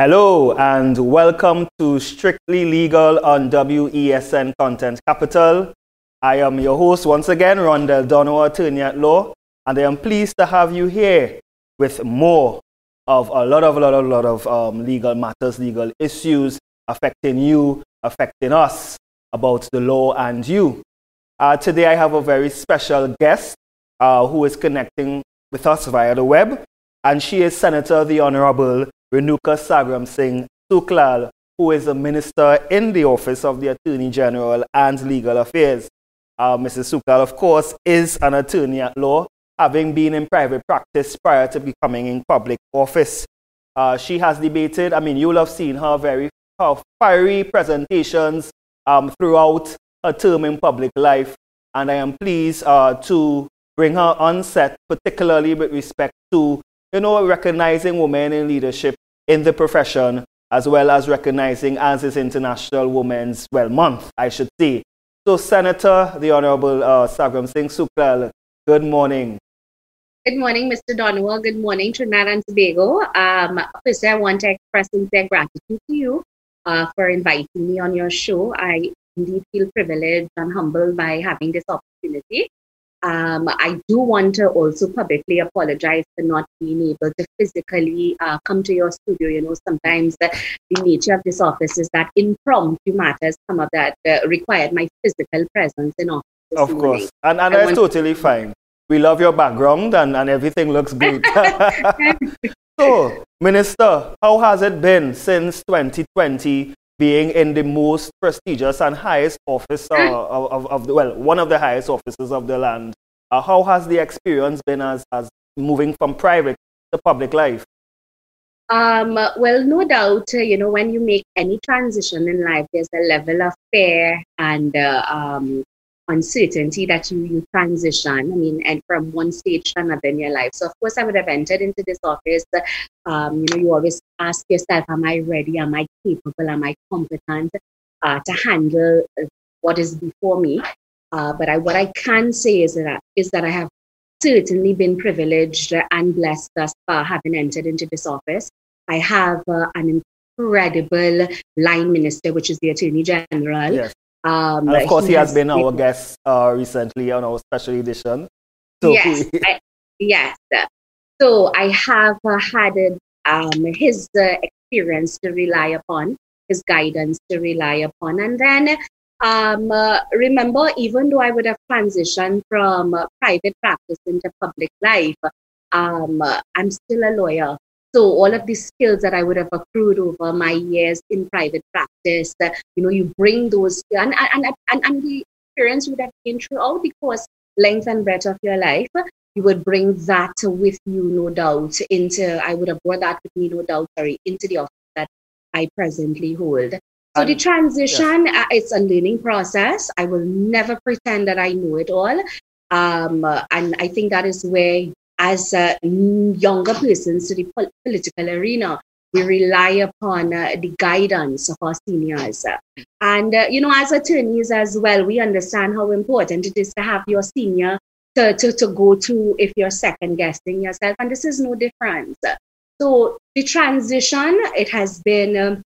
Hello and welcome to Strictly Legal on WESN Content Capital. I am your host once again, Rondell Donowa, attorney at law, and I am pleased to have you here with more of a lot of, lot of, lot of um, legal matters, legal issues affecting you, affecting us, about the law and you. Uh, today I have a very special guest uh, who is connecting with us via the web, and she is Senator the Honorable Renuka Sagram Singh Sooklal, who is a minister in the Office of the Attorney General and Legal Affairs. Uh, Mrs. Sooklal, of course, is an attorney at law, having been in private practice prior to becoming in public office. Uh, she has debated, I mean, you'll have seen her very her fiery presentations um, throughout her term in public life, and I am pleased uh, to bring her on set, particularly with respect to you know, recognizing women in leadership in the profession, as well as recognizing as is International Women's Well Month, I should say. So, Senator, the Honorable uh, Sagram Singh Sooklal, good morning. Good morning, Mr. Donowa. Good morning, Trinidad and Tobago. Um, first, I want to express sincere gratitude to you uh, for inviting me on your show. I indeed feel privileged and humbled by having this opportunity. Um, I do want to also publicly apologize for not being able to physically uh, come to your studio. You know, sometimes the, the, nature of this office is that impromptu matters come up that uh, required my physical presence in office. Of morning. course, and, and that's totally fine. We love your background and, and everything looks good. so, Minister, how has it been since 2020 being in the most prestigious and highest office uh, of, of, of, the, well, one of the highest offices of the land. Uh, how has the experience been as, as moving from private to public life? Um, well, no doubt, uh, you know, when you make any transition in life, there's a level of fear and uh, um, uncertainty that you, you transition, I mean, and from one stage to another in your life. So, of course, I would have entered into this office. Um, you know, you always ask yourself, am I ready? Am I capable? Am I competent uh, to handle what is before me? Uh, but I, what I can say is that, is that I have certainly been privileged and blessed thus far having entered into this office. I have uh, an incredible line minister, which is the Attorney General. Yes. Um, and of course, he, has, has been our guest uh, recently on our special edition. So yes, I, yes. So I have uh, had um, his uh, experience to rely upon, his guidance to rely upon, and then um, uh, remember, even though I would have transitioned from uh, private practice into public life, um, I'm still a lawyer. So all of these skills that I would have accrued over my years in private practice, uh, you know, you bring those and and, and, and the experience would have been throughout the course, length and breadth of your life. You would bring that with you, no doubt, into I would have brought that with me, no doubt, sorry, into the office that I presently hold. So the transition, yes. uh, it's a learning process. I will never pretend that I know it all. Um, uh, and I think that is where as uh, younger persons to the pol- political arena, we rely upon uh, the guidance of our seniors. And, uh, you know, as attorneys as well, we understand how important it is to have your senior to, to, to go to if you're second guessing yourself. And this is no different. So the transition, it has been um,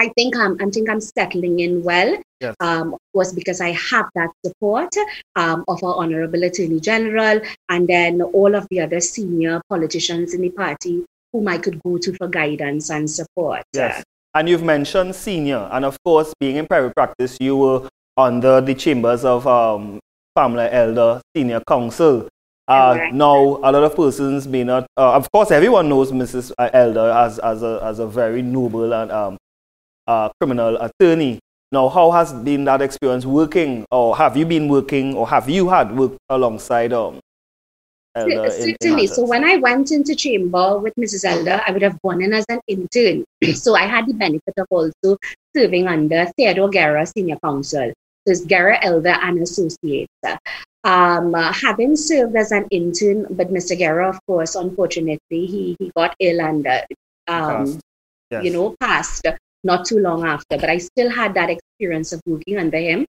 I think I'm, I think I'm settling in well. Yes. Um, was because I have that support um, of our Honorable Attorney General and then all of the other senior politicians in the party whom I could go to for guidance and support. Yes. And you've mentioned senior, and of course, being in private practice, you were under the chambers of um, Pamela Elder Senior Counsel. Uh, now, a lot of persons may not, uh, of course, everyone knows Mrs. Elder as, as, a, as a very noble and um, uh, criminal attorney. Now, how has been that experience working, or have you been working, or have you had worked alongside um, Elder? Certainly. so when I went into chamber with Mrs. Elder, I would have gone in as an intern. so I had the benefit of also serving under Theodore Guerra Senior Counsel. So it's Guerra Elder and Associates. Um, uh, having served as an intern, but Mr. Guerra, of course, unfortunately, he, he got ill and uh, um, yes. you know, passed not too long after, but I still had that experience of working under him.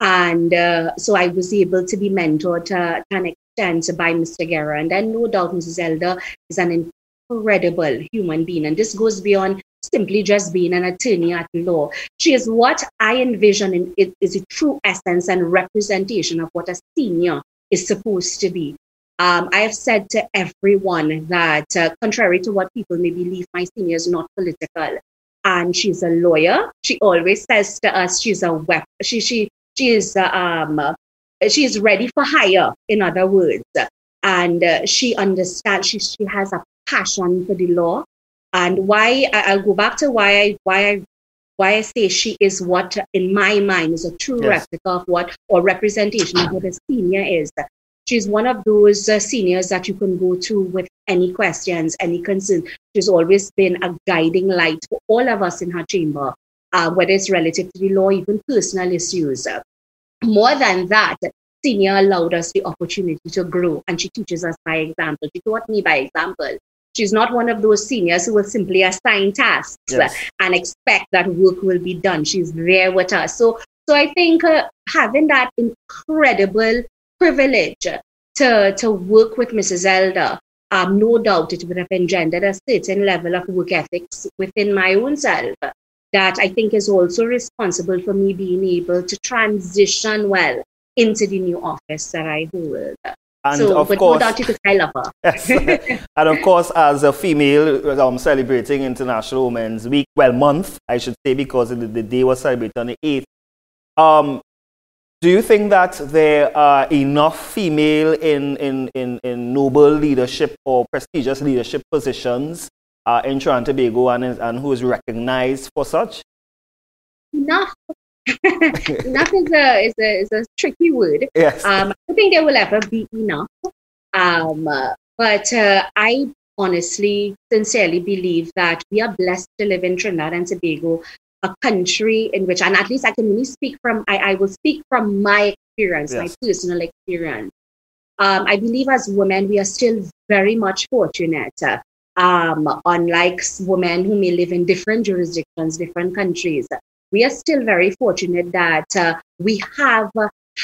And uh, so I was able to be mentored to, to an extent by Mr. Guerra. And no doubt, Mrs. Elder is an incredible human being. And this goes beyond simply just being an attorney at law. She is what I envision in, it is a true essence and representation of what a senior is supposed to be. Um, I have said to everyone that, uh, contrary to what people may believe, my senior is not political. And she's a lawyer. She always says to us, she's a wep- she she she is uh, um she is ready for hire. In other words, and uh, she understands. She she has a passion for the law. And why I, will go back to why I why I why I say she is what in my mind is a true yes. replica of what or representation of what a senior is. She's one of those uh, seniors that you can go to with any questions, any concerns. She's always been a guiding light for all of us in her chamber, uh, whether it's relative to the law, even personal issues. More than that, senior allowed us the opportunity to grow, and she teaches us by example. She taught me by example. She's not one of those seniors who will simply assign tasks yes. and expect that work will be done. She's there with us. So, so I think uh, having that incredible privilege to, to work with Mrs. Elder, um, no doubt it would have engendered a certain level of work ethics within my own self that I think is also responsible for me being able to transition well into the new office that I hold. And so, of course, no doubt you could I love her. yes. and of course, as a female, I'm celebrating International Women's Week, well, month, I should say, because the, the day was celebrated on the 8th. Um, do you think that there are enough female in, in, in, in noble leadership or prestigious leadership positions uh, in Trinidad and Tobago and, and who is recognized for such? Enough. enough is a, is, a, is a tricky word. Yes. Um, I don't think there will ever be enough. Um, uh, but uh, I honestly, sincerely believe that we are blessed to live in Trinidad and Tobago a country in which, and at least I can only speak from, I, I will speak from my experience, yes. my personal experience. Um, I believe as women, we are still very much fortunate. Um, unlike women who may live in different jurisdictions, different countries, we are still very fortunate that uh, we have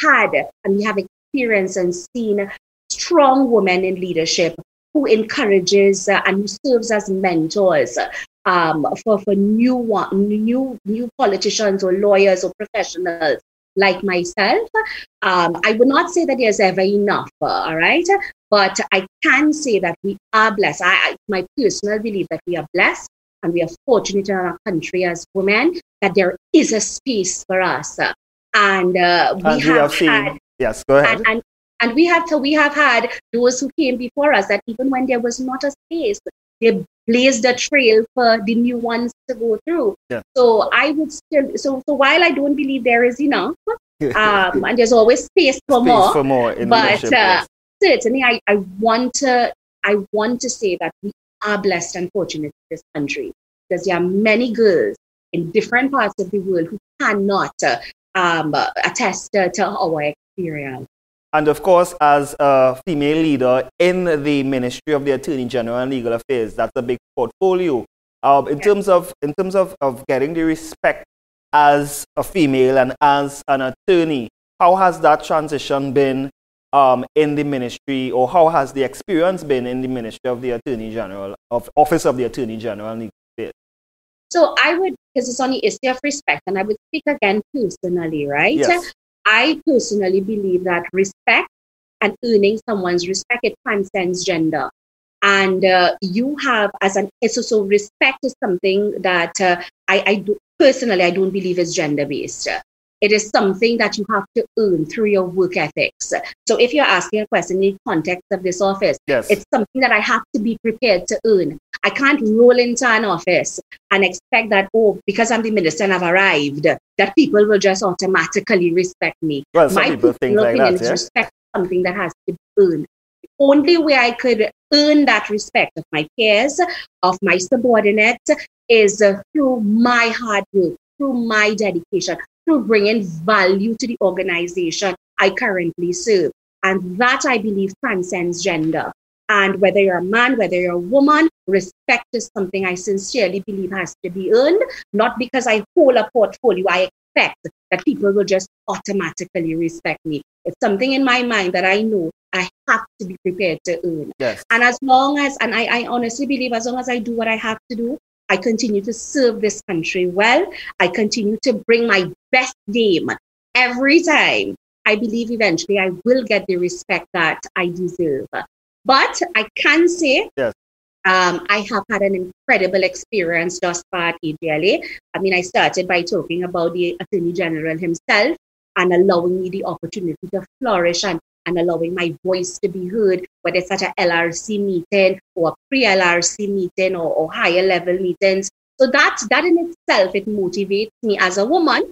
had and we have experienced and seen strong women in leadership who encourages uh, and who serves as mentors um, for, for new, one, new, new politicians or lawyers or professionals like myself. Um, I would not say that there's ever enough, uh, all right? But I can say that we are blessed. I, I, my personal belief that we are blessed and we are fortunate in our country as women that there is a space for us. And uh, we, and have, seen, had, yes, go ahead. And, and, and we have to, we have had those who came before us that even when there was not a space, they blazed a trail for the new ones to go through. Yeah. So I would still so so while I don't believe there is enough, um, and there's always space for space more. For more but uh, certainly I, I want to I want to say that we are blessed and fortunate in this country because there are many girls in different parts of the world who cannot uh, um, attest uh, to our experience. And of course, as a female leader in the Ministry of the Attorney General and Legal Affairs, that's a big portfolio. Um, in terms of in terms of, of getting the respect as a female and as an attorney, how has that transition been um, in the ministry, or how has the experience been in the Ministry of the Attorney General, of Office of the Attorney General and Legal Affairs? So I would, because it's on the issue of respect, and I would speak again personally, right? Yes. I personally believe that respect and earning someone's respect, it transcends gender. And uh, you have, as an so, so respect is something that uh, I, I do, personally I don't believe is gender based. It is something that you have to earn through your work ethics. So if you're asking a question in the context of this office, yes. it's something that I have to be prepared to earn. I can't roll into an office and expect that, oh, because I'm the minister and I've arrived, that people will just automatically respect me. Well, some My people think like that, yeah? respect something that has to be earned. The only way I could earn that respect of my peers, of my subordinates, is uh, through my hard work, through my dedication, through bringing value to the organization I currently serve. And that I believe transcends gender. And whether you're a man, whether you're a woman, respect is something I sincerely believe has to be earned, not because I hold a portfolio. I expect that people will just automatically respect me. It's something in my mind that I know I have to be prepared to earn. Yes. And as long as, and I, I honestly believe, as long as I do what I have to do, I continue to serve this country well. I continue to bring my best game every time. I believe eventually I will get the respect that I deserve. But I can say yes. Um, I have had an incredible experience thus far at AGLA. I mean, I started by talking about the Attorney General himself and allowing me the opportunity to flourish and, and allowing my voice to be heard, whether it's at a LRC meeting or a pre-LRC meeting or, or higher level meetings. So that, that in itself, it motivates me as a woman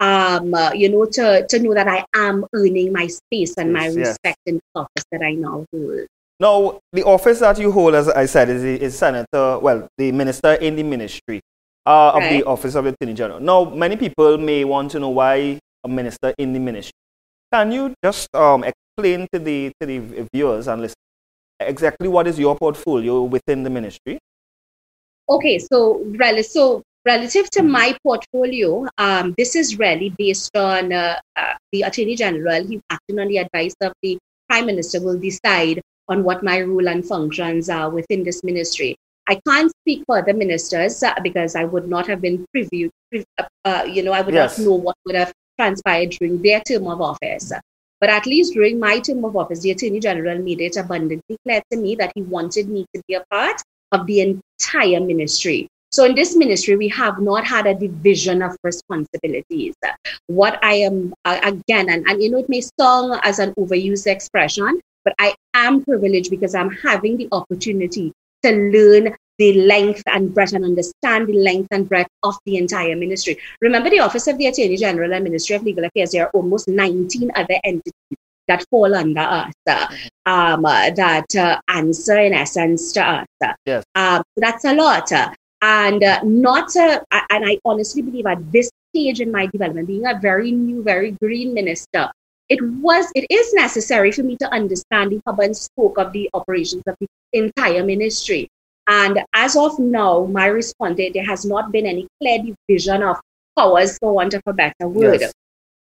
um, uh, you know, to, to know that I am earning my space and my yes, respect yes. in the office that I now hold. Now, the office that you hold, as I said, is, is Senator, well, the minister in the ministry uh, of right. the Office of the Attorney General. Now, many people may want to know why a minister in the ministry. Can you just um, explain to the, to the viewers and listeners exactly what is your portfolio within the ministry? Okay, so, so relative to my portfolio, um, this is really based on uh, uh, the Attorney General. He, acting on the advice of the Prime Minister, will decide on what my role and functions are within this ministry. I can't speak for other ministers uh, because I would not have been privy, uh, uh, you know, I would yes. not know what would have transpired during their term of office. But at least during my term of office, the Attorney General made it abundantly clear to me that he wanted me to be a part of the entire ministry. So in this ministry, we have not had a division of responsibilities. What I am, uh, again, and, and you know, it may sound as an overused expression, but I am privileged because I'm having the opportunity to learn the length and breadth and understand the length and breadth of the entire ministry. Remember, the Office of the Attorney General and Ministry of Legal Affairs, there are almost 19 other entities that fall under us, uh, um, uh, that uh, answer in essence to us. Yes. Um, that's a lot. and uh, not, and I honestly believe at this stage in my development, being a very new, very green minister, it was it is necessary for me to understand the hub and spoke of the operations of the entire ministry. And as of now, my response there has not been any clear division of powers, for want of a better word. Yes.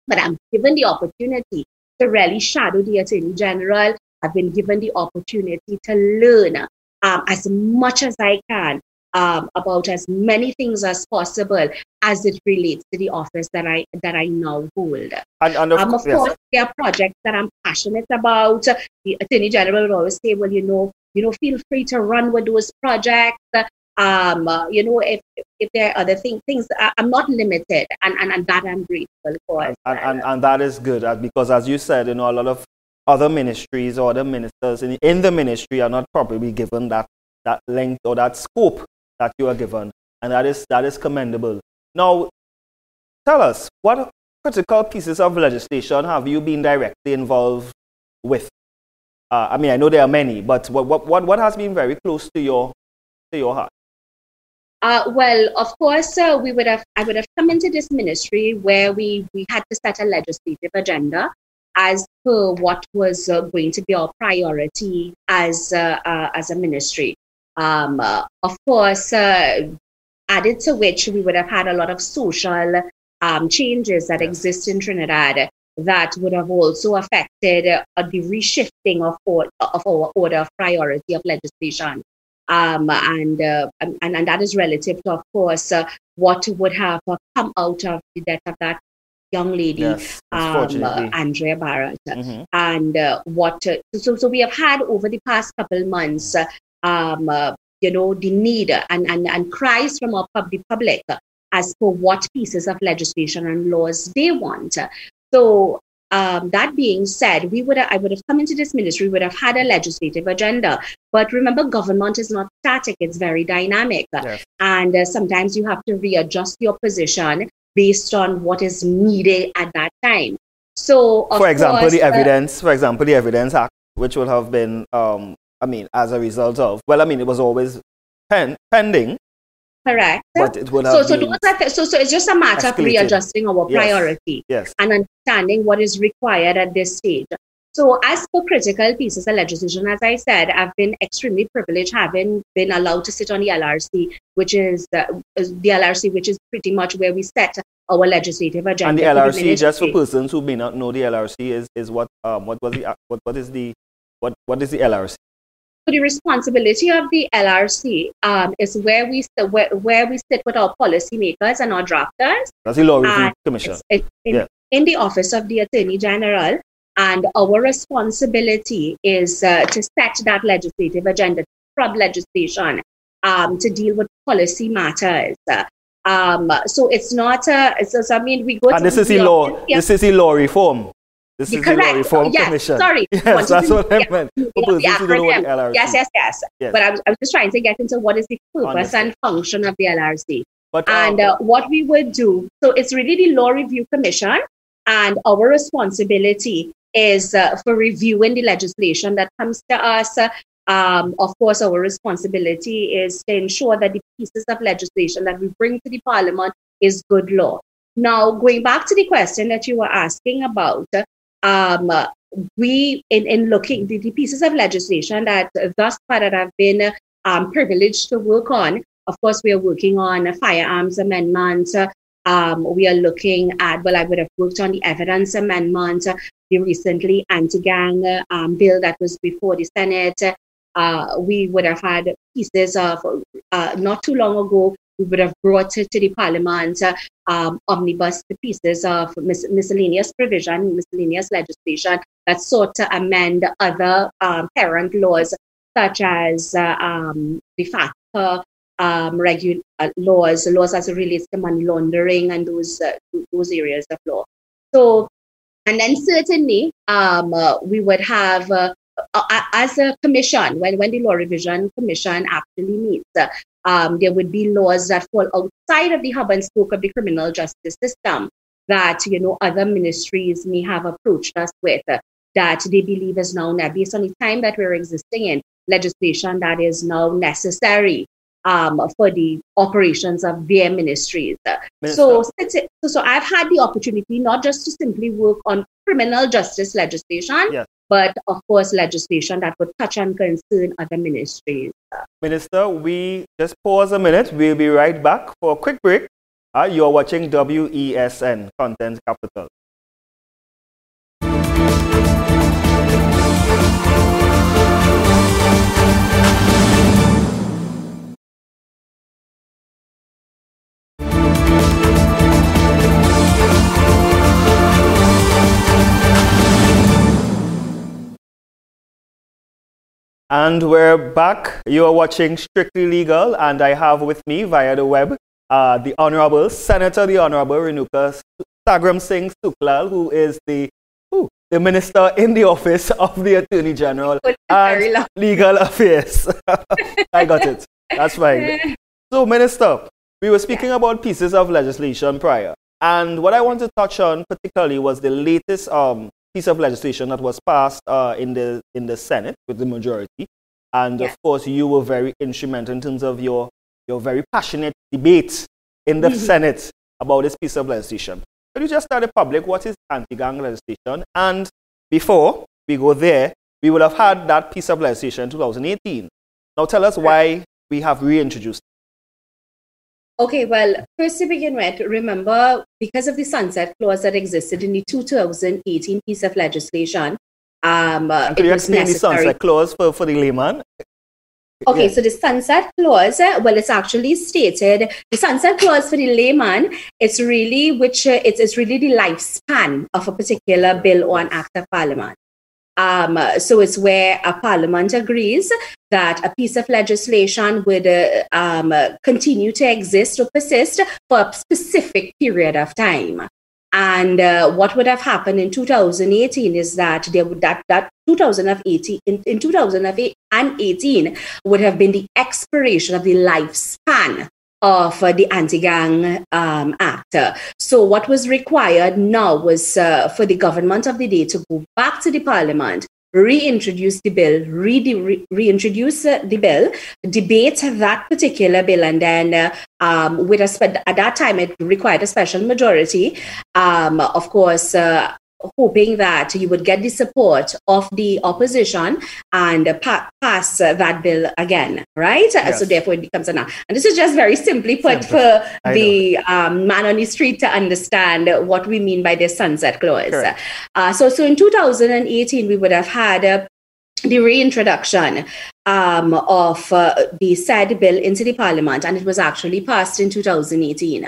But I'm given the opportunity to really shadow the Attorney General. I've been given the opportunity to learn um, as much as I can um, about as many things as possible as it relates to the office that I that I now hold. And, and of, um, of yes. course, there are projects that I'm passionate about. The Attorney General will always say, "Well, you know, you know, feel free to run with those projects." Um, uh, you know, if if there are other thing, things, I'm not limited, and, and, and that I'm grateful for. And, and, and that is good uh, because, as you said, you know, a lot of other ministries or other ministers in, in the ministry are not probably given that that length or that scope that you are given, and that is, that is commendable. Now, tell us, what critical pieces of legislation have you been directly involved with? Uh, I mean, I know there are many, but what, what, what has been very close to your, to your heart? Uh, well, of course, uh, we would have. I would have come into this ministry where we we had to set a legislative agenda as per what was uh, going to be our priority as uh, uh, as a ministry. Um, uh, of course, uh, added to which we would have had a lot of social um, changes that exist in Trinidad that would have also affected uh, the reshifting of, of our order of priority of legislation. Um, and, uh, and, and that is relative to, of course, uh, what would have come out of the death of that young lady, yes, um, uh, Andrea Bharatt. Mm-hmm. And uh, what, uh, so, so we have had over the past couple months um, uh, you know, the need and, and, and cries from our pub- the public as for what pieces of legislation and laws they want. So um, that being said, we would have, I would have come into this ministry, would have had a legislative agenda. But remember, government is not static; it's very dynamic, yes. and uh, sometimes you have to readjust your position based on what is needed at that time. So, for example, course, the uh, evidence, for example, the Evidence Act, which would have been um, I mean, as a result of, well, I mean, it was always pen, pending. Correct. But it would have so, so, those are so, so it's just a matter escalated. of readjusting our yes. priority yes. and understanding what is required at this stage. So, as for critical pieces of legislation, as I said, I've been extremely privileged having been allowed to sit on the LRC, which is the, the LRC, which is pretty much where we set our legislative agenda. And the LRC, just for persons who may not know, the LRC is, is what um, what was the what what is the what what is the LRC? So the responsibility of the LRC um, is where we where, where we sit with our policymakers and our drafters. That's the Law Review Commission. It's, in, yeah. in the Office of the Attorney General, and our responsibility is uh, to set that legislative agenda, from legislation, um, to deal with policy matters. Um, so it's not a, it's, I mean, we go to and this is the law, this is the law reform. This is Correct. the law reform yes, commission. Sorry. Yes, that's what I meant. Yes, yes, yes, yes, But I was, I was just trying to get into what is the purpose Understood. and function of the LRC. But, um, and uh, what we would do, so it's really the Law Review Commission, and our responsibility is uh, for reviewing the legislation that comes to us. Um, of course, our responsibility is to ensure that the pieces of legislation that we bring to the Parliament is good law. Now, going back to the question that you were asking about, um, we, in, in looking, the, the, pieces of legislation that thus far that I've been um, privileged to work on, of course, we are working on a firearms amendments. Um, we are looking at, well, I would have worked on the evidence amendment, the recently anti-gang um, bill that was before the Senate. Uh, we would have had pieces of, uh, not too long ago, we would have brought to, to the Parliament uh, um, omnibus pieces of mis- miscellaneous provision, miscellaneous legislation that sought to amend other um, parent laws, such as uh, um, the FATCA um, regu- uh, laws, laws as it relates to money laundering and those, uh, those areas of law. So, and then certainly um, uh, we would have uh, as a commission, when, when the Law Revision Commission actually meets, um, there would be laws that fall outside of the hub and spoke of the criminal justice system that you know other ministries may have approached us with uh, that they believe is now based on the time that we're existing in legislation that is now necessary um, for the operations of their ministries. So, so, so I've had the opportunity not just to simply work on criminal justice legislation, yes but of course, legislation that would touch and concern other ministries. Minister, we just pause a minute. We'll be right back for a quick break. Uh, you're watching WESN Content Capital. And we're back. You are watching Strictly Legal, and I have with me via the web uh, the Honorable Senator, the Honorable Renuka Sagram Singh Sooklal, who is the the Minister in the Office of the Attorney General and Legal Affairs. I got it. That's fine. So, Minister, we were speaking about pieces of legislation prior, and what I want to touch on particularly was the latest um, piece of legislation that was passed uh, in the in the Senate with the majority, and yeah. of course you were very instrumental in terms of your your very passionate debate in the mm-hmm. Senate about this piece of legislation. Could you just tell the public what is anti-gang legislation? And before we go there, we would have had that piece of legislation in 2018. Now tell us why we have reintroduced Okay, well, first to begin with, remember because of the sunset clause that existed in the 2018 piece of legislation, um, uh, you explain necessary. the sunset clause for, for the layman? Okay, yeah. so the sunset clause, uh, well, it's actually stated the sunset clause for the layman. It's really which uh, it's, it's really the lifespan of a particular bill or an act of parliament. Um, so it's where a parliament agrees that a piece of legislation would uh, um, continue to exist or persist for a specific period of time. And uh, what would have happened in 2018 is that there would, that, that 2018 in, in 2018 would have been the expiration of the lifespan of uh, the Anti-Gang um, Act. So what was required now was uh, for the government of the day to go back to the parliament, reintroduce the bill, re- reintroduce uh, the bill, debate that particular bill, and then uh, um, with a spe- at that time it required a special majority. Um, of course, uh, hoping that you would get the support of the opposition and pa- pass that bill again, right? Yes. So therefore it becomes a now. And this is just very simply put Simple. for I the um, man on the street to understand what we mean by the sunset clause. Uh, so, so in 2018, we would have had uh, the reintroduction um, of uh, the said bill into the parliament, and it was actually passed in 2018.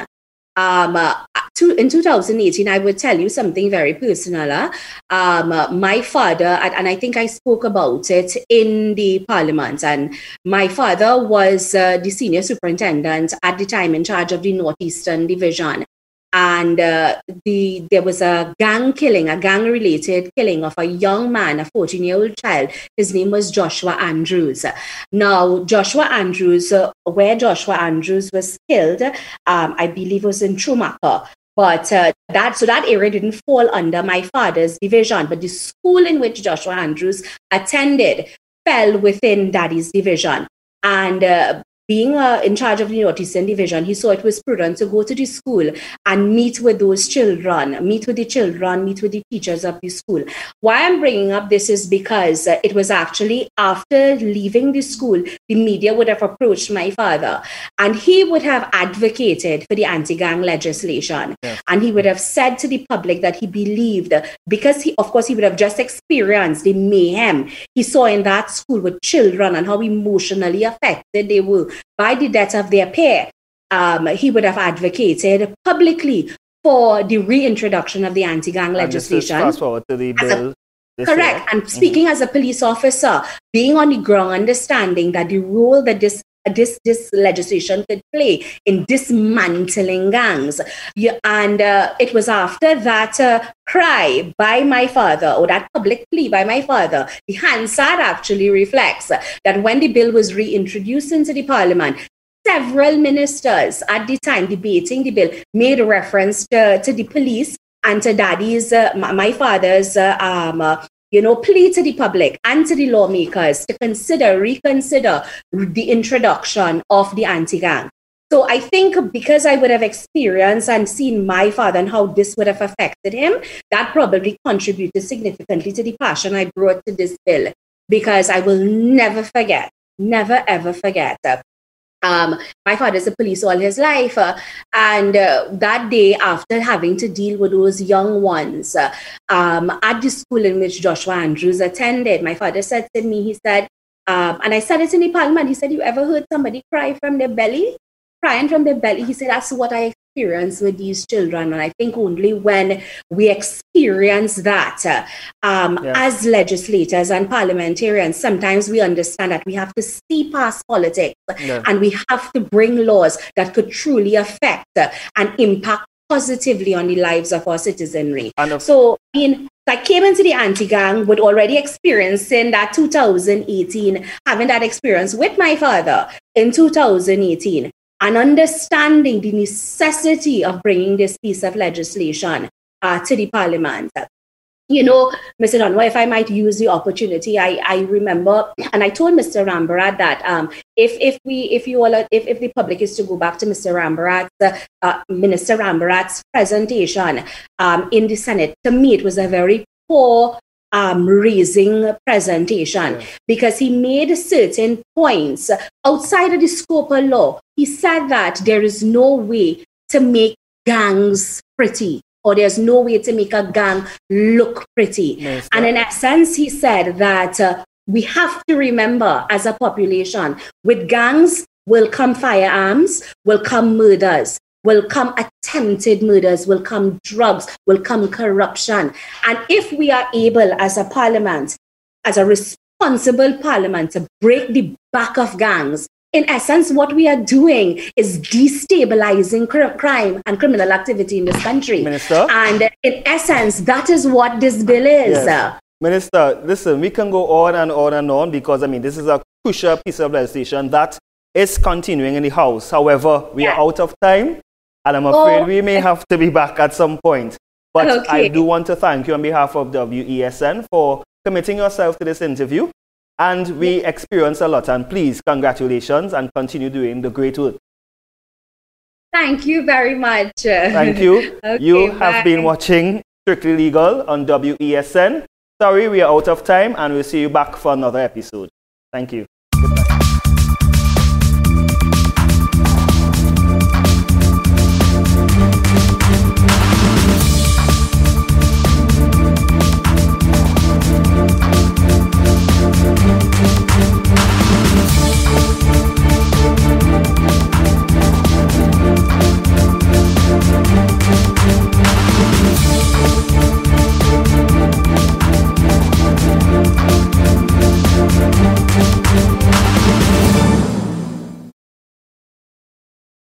Um, uh, to, in 2018, I would tell you something very personal. Uh, um, my father, and, and, I think I spoke about it in the parliament, and my father was uh, the senior superintendent at the time in charge of the Northeastern Division and uh, the there was a gang killing, a gang related killing of a young man, a 14 year old child. His name was Joshua Andrews. Now, Joshua Andrews, uh, where Joshua Andrews was killed, um, I believe was in Trumaka. But uh, that so that area didn't fall under my father's division, but the school in which Joshua Andrews attended fell within Daddy's division. And uh, being uh, in charge of the Northeastern Division, he saw it was prudent to go to the school and meet with those children, meet with the children, meet with the teachers of the school. Why I'm bringing up this is because uh, it was actually after leaving the school, the media would have approached my father and he would have advocated for the anti gang legislation. Yes. And he would have said to the public that he believed, because he, of course, he would have just experienced the mayhem he saw in that school with children and how emotionally affected they were by the death of their peer, um, he would have advocated publicly for the reintroduction of the anti-gang legislation. fast forward to the bill. A, correct. Year. And mm-hmm. speaking mm-hmm. as a police officer, being on the ground, understanding that the role that this this this legislation could play in dismantling gangs. Yeah, and uh, it was after that uh, cry by my father, or that public plea by my father, the Hansard actually reflects that when the bill was reintroduced into the parliament, several ministers at the time debating the bill made reference to, to the police and to daddy's, uh, my father's um, you know, plea to the public and to the lawmakers to consider, reconsider the introduction of the anti-gang. So I think because I would have experienced and seen my father and how this would have affected him, that probably contributed significantly to the passion I brought to this bill. Because I will never forget, never ever forget um, my father's a police all his life. Uh, and uh, that day, after having to deal with those young ones uh, um, at the school in which Joshua Andrews attended, my father said to me, he said, um, and I said it in the parliament, he said, You ever heard somebody cry from their belly? Crying from their belly. He said, That's what I experience with these children. And I think only when we experience that um, yes. as legislators and parliamentarians, sometimes we understand that we have to see past politics yes. and we have to bring laws that could truly affect and impact positively on the lives of our citizenry. So, in I came into the anti-gang with already experiencing that 2018, having that experience with my father in 2018 and understanding the necessity of bringing this piece of legislation uh, to the parliament. You know, Mr. Donwa, if I might use the opportunity, I, I remember, and I told Mr. Rambharat that um, if if we if you all if, if the public is to go back to Mr. Rambharat's uh, uh, Minister Rambharat's presentation um, in the Senate, to me it was a very poor um, raising presentation yeah. because he made certain points outside of the scope of law. He said that there is no way to make gangs pretty or there's no way to make a gang look pretty. Yes, and in essence, he said that uh, we have to remember as a population with gangs will come firearms, will come murders will come attempted murders, will come drugs, will come corruption. And if we are able as a parliament, as a responsible parliament, to break the back of gangs, in essence, what we are doing is destabilizing crime and criminal activity in this country. Minister? And in essence, that is what this bill is. Yes. Minister, listen, we can go on and on and on because, I mean, this is a crucial piece of legislation that is continuing in the House. However, we yeah. are out of time. And I'm afraid oh. we may have to be back at some point. But okay. I do want to thank you on behalf of WESN for committing yourself to this interview. And we experienced a lot. And please, congratulations and continue doing the great work. Thank you very much. Thank you. okay, you bye. have been watching Strictly Legal on WESN. Sorry, we are out of time, and we'll see you back for another episode. Thank you.